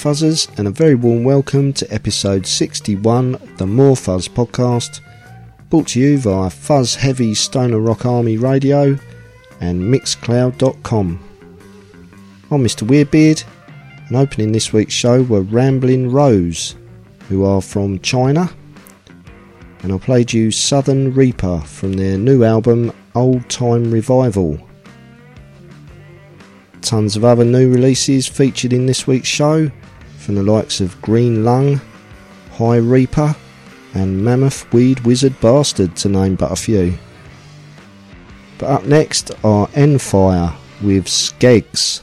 Fuzzers, and a very warm welcome to episode 61 of the More Fuzz podcast, brought to you via Fuzz Heavy Stoner Rock Army Radio and Mixcloud.com. I'm Mr. Weirdbeard, and opening this week's show were Ramblin' Rose, who are from China, and I played you Southern Reaper from their new album Old Time Revival. Tons of other new releases featured in this week's show from the likes of Green Lung, High Reaper, and Mammoth Weed Wizard Bastard, to name but a few. But up next are Enfire with Skegs.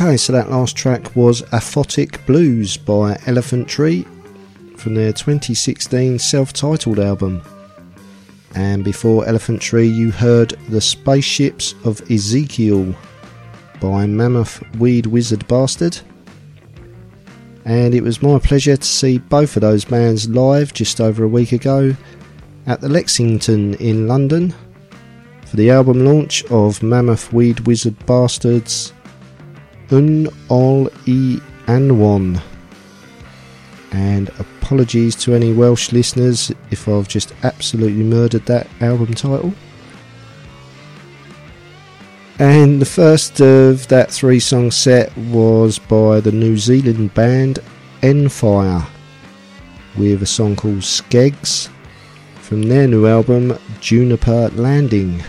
Okay, so that last track was Aphotic Blues by Elephant Tree from their 2016 self titled album. And before Elephant Tree, you heard The Spaceships of Ezekiel by Mammoth Weed Wizard Bastard. And it was my pleasure to see both of those bands live just over a week ago at the Lexington in London for the album launch of Mammoth Weed Wizard Bastards Un All E and One. And apologies to any Welsh listeners if I've just absolutely murdered that album title. And the first of that three song set was by the New Zealand band Enfire with a song called Skegs from their new album Juniper Landing.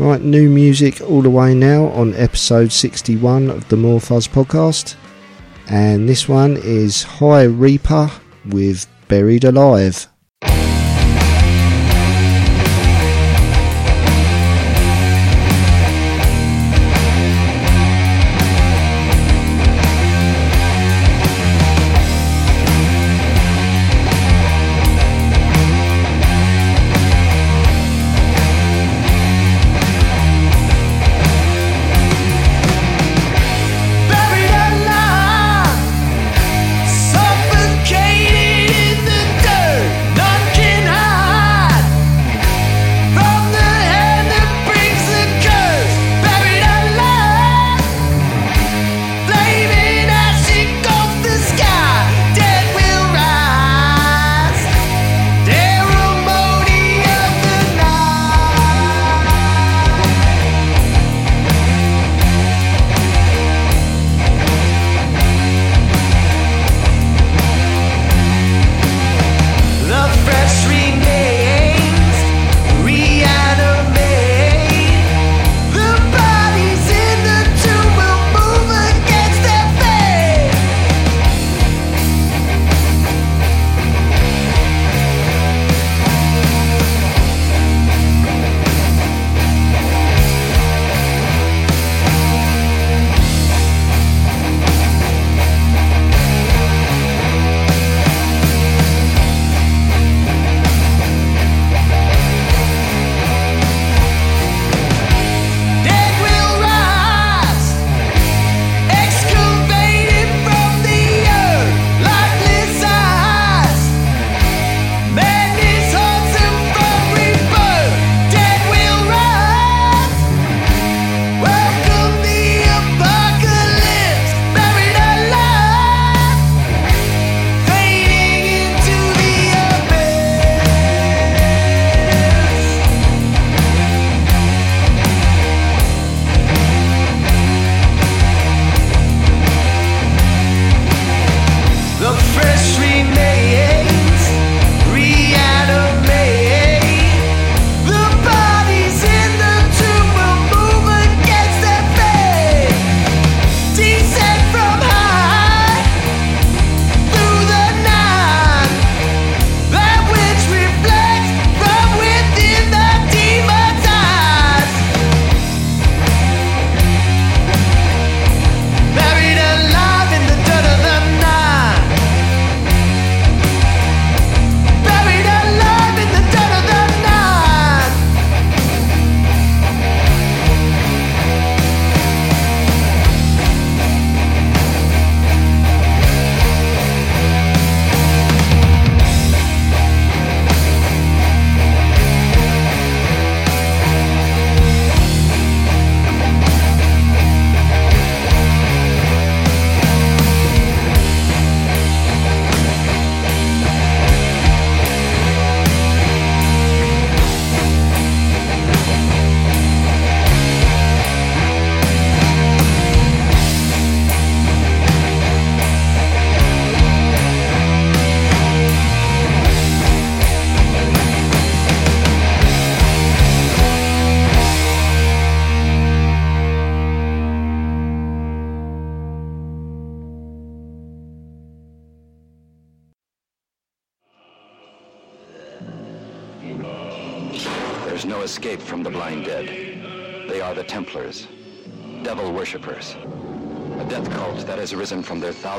Right, new music all the way now on episode 61 of the More Fuzz podcast. And this one is High Reaper with Buried Alive.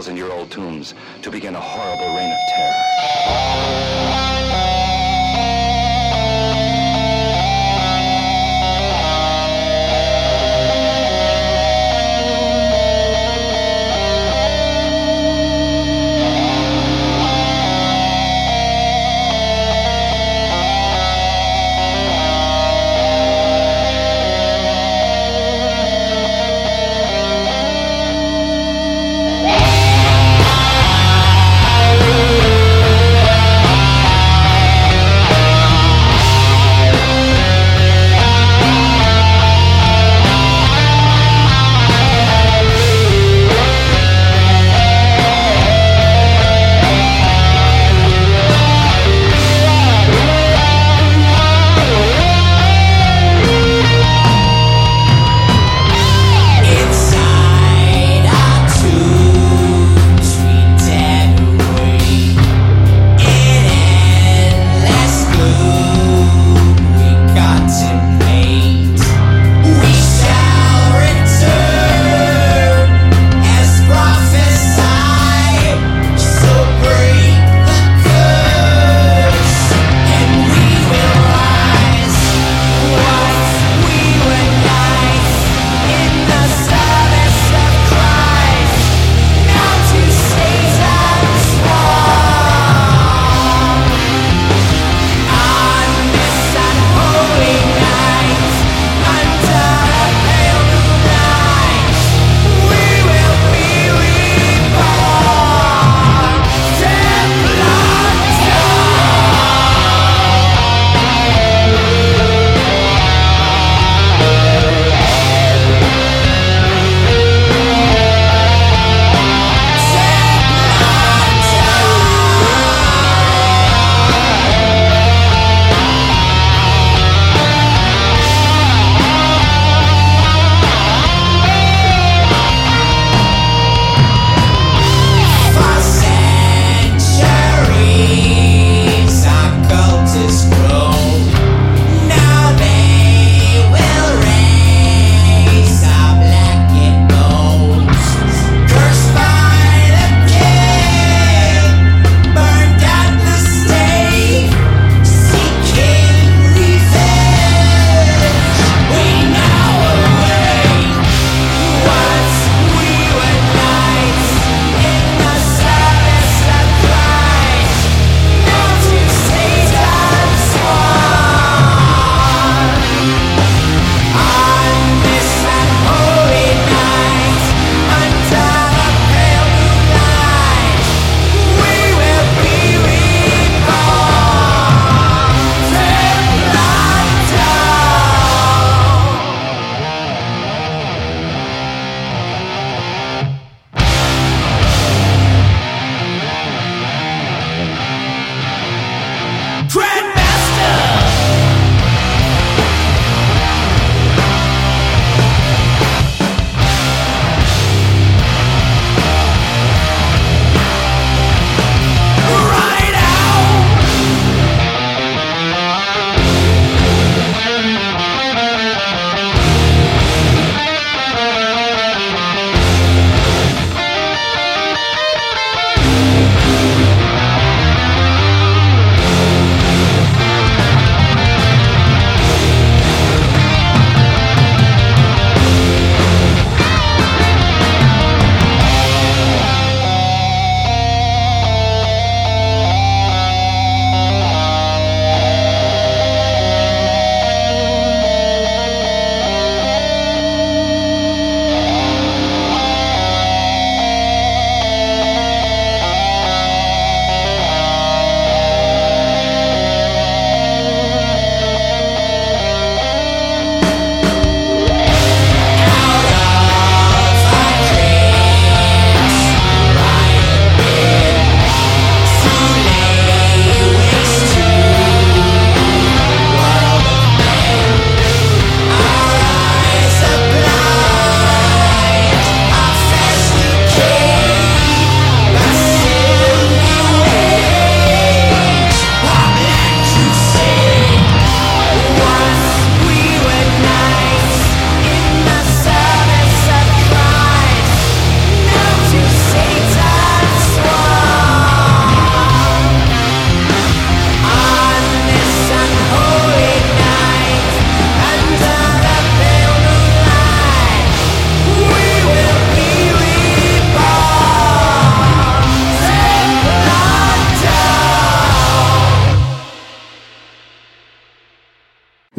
Thousand year old tombs to begin a horrible reign of terror.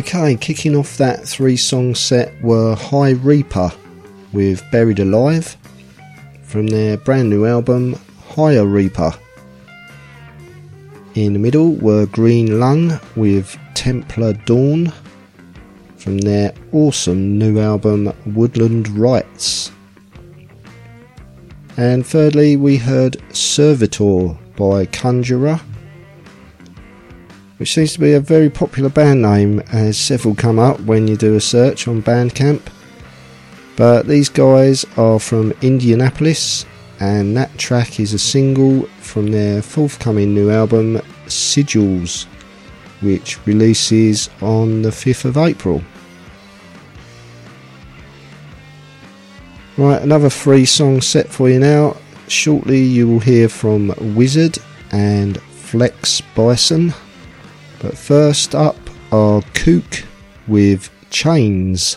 Okay, kicking off that three song set were High Reeper with Buried Alive from their brand new album Higher Reeper. In the middle were Green Lung with Templar Dawn from their awesome new album Woodland Rites. And thirdly, we heard Servitor by Conjurer which seems to be a very popular band name as several come up when you do a search on Bandcamp. But these guys are from Indianapolis, and that track is a single from their forthcoming new album, Sigils, which releases on the 5th of April. Right, another free song set for you now. Shortly, you will hear from Wizzerd and Flex Bison. But first up are Kook with Chains.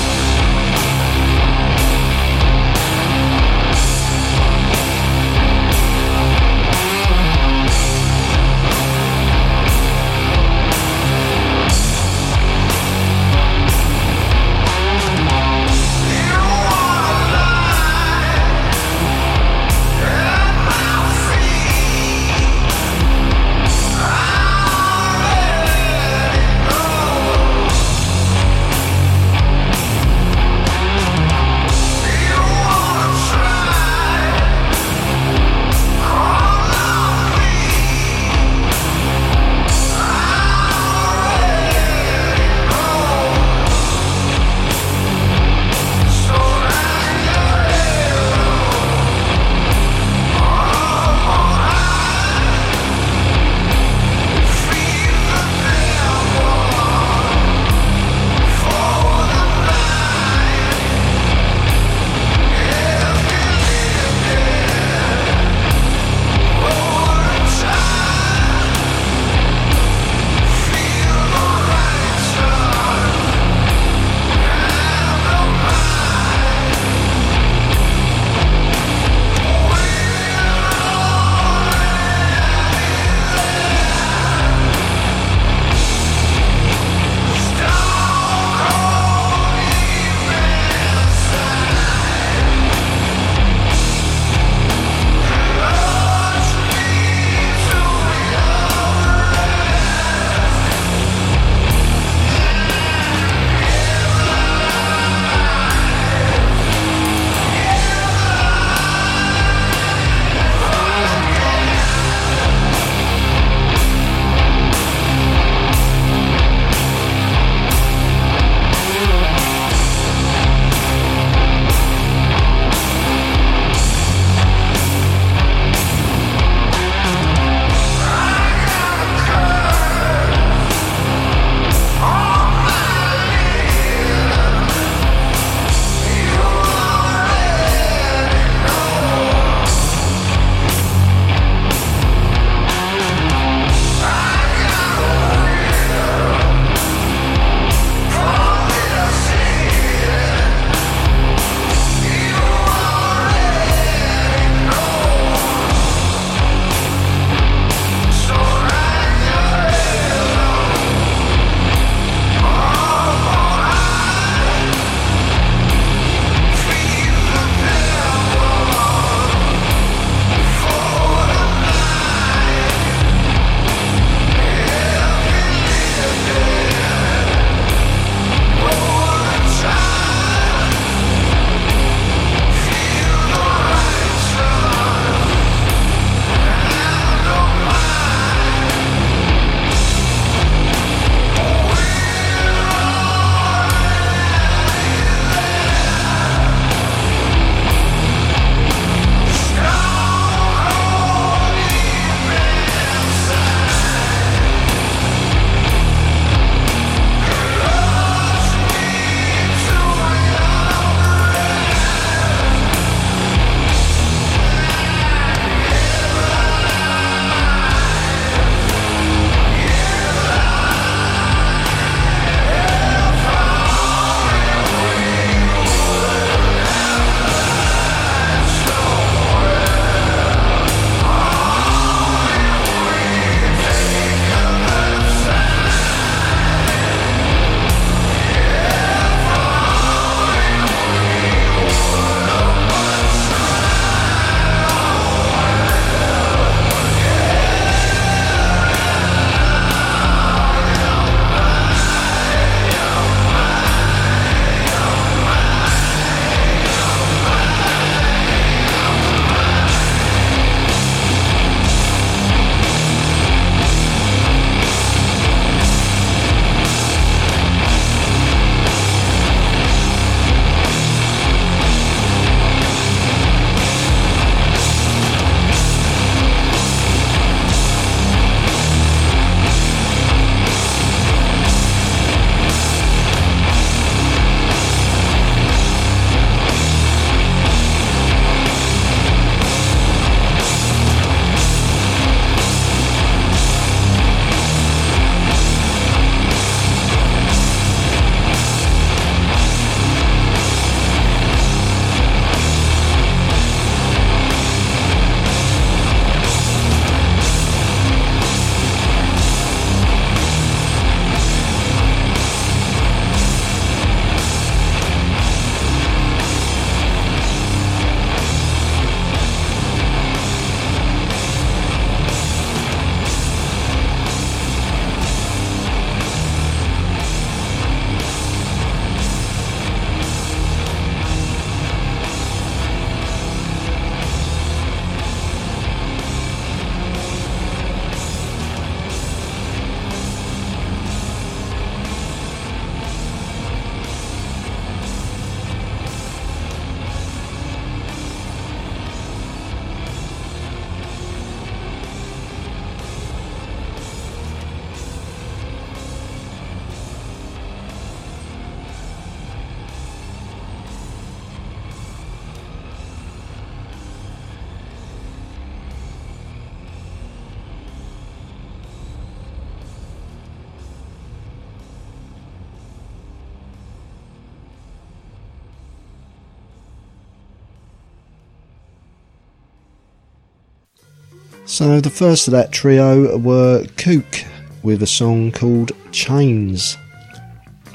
So the first of that trio were Kook with a song called Chains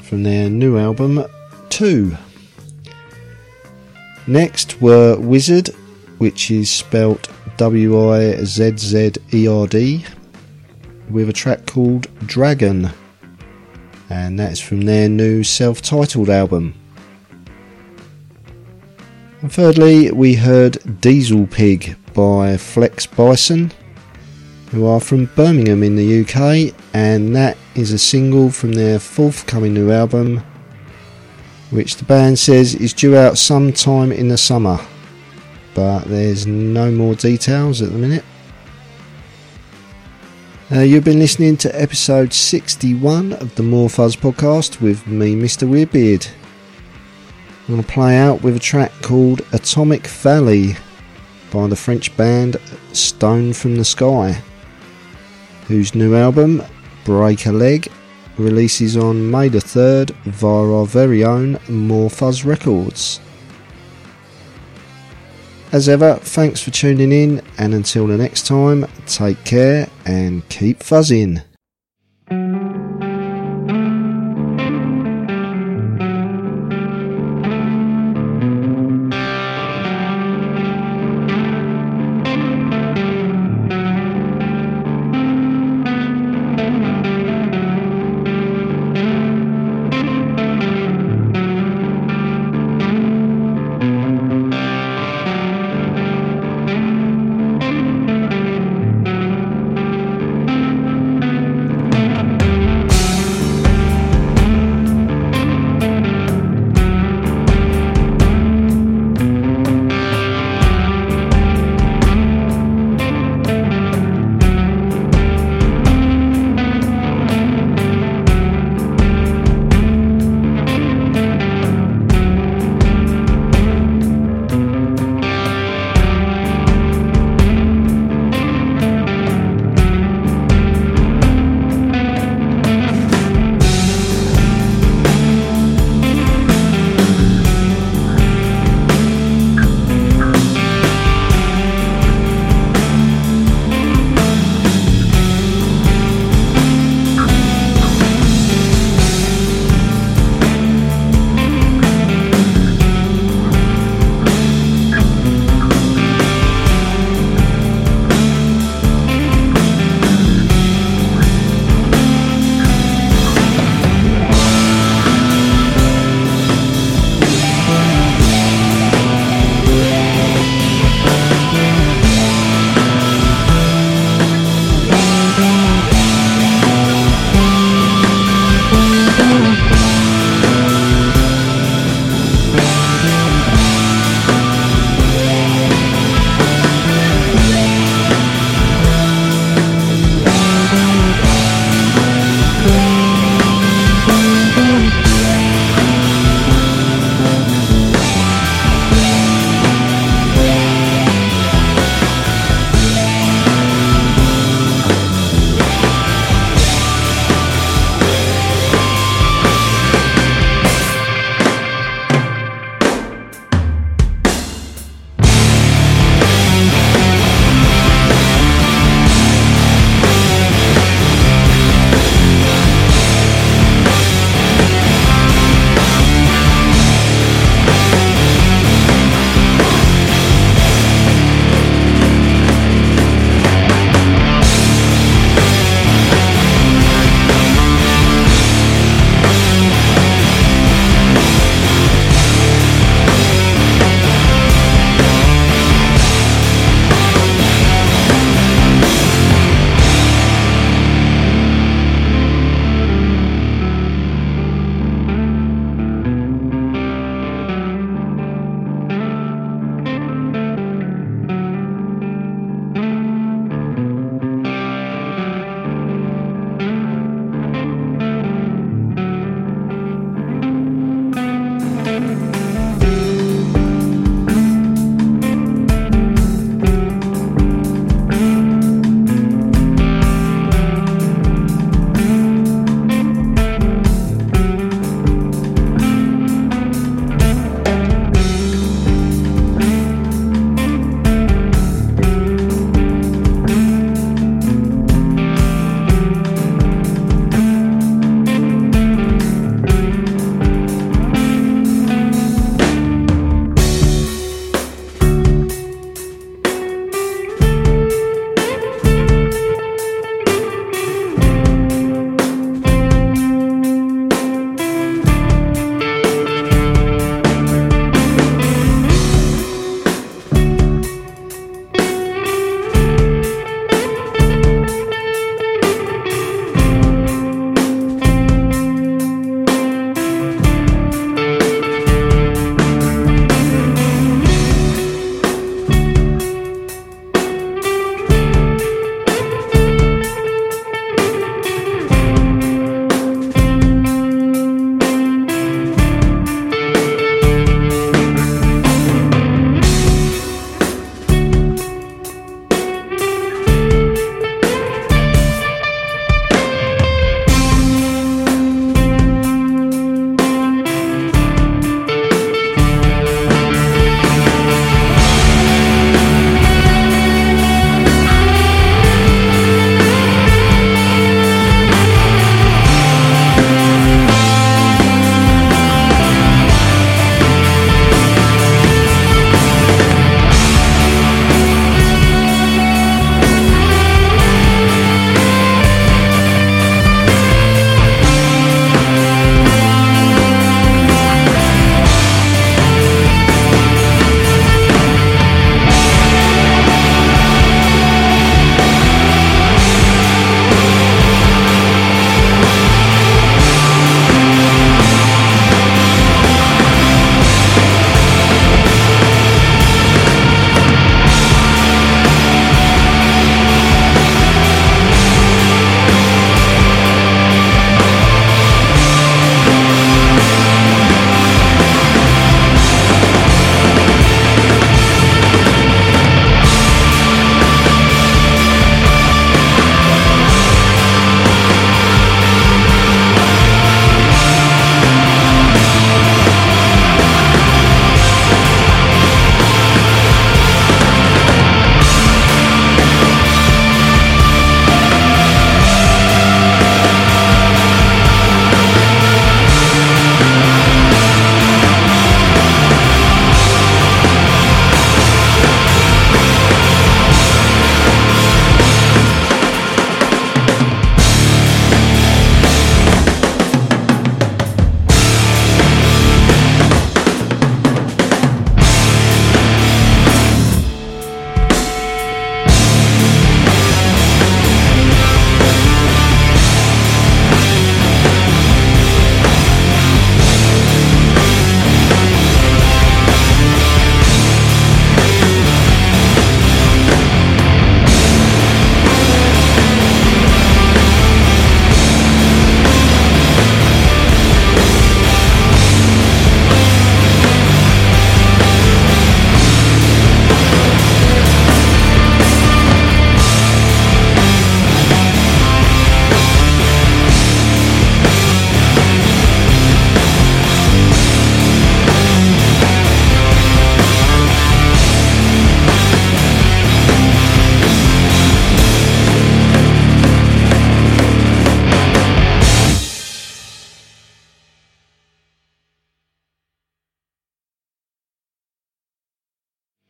from their new album 2. Next were Wizzerd, which is spelt W I Z Z E R D, with a track called Dragon, and that's from their new self titled album. And thirdly, we heard Diesel Pig by Flex Bison, who are from Birmingham in the UK, and that is a single from their forthcoming new album, which the band says is due out sometime in the summer, but there's no more details at the minute. Uh, you've been listening to episode 61 of the More Fuzz podcast with me, Mr. Weirdbeard. I'm going to play out with a track called Atomic Valley by the French band Stone from the Sky, whose new album, Break a Leg, releases on May the 3rd via our very own More Fuzz Records. As ever, thanks for tuning in, and until the next time, take care and keep fuzzing.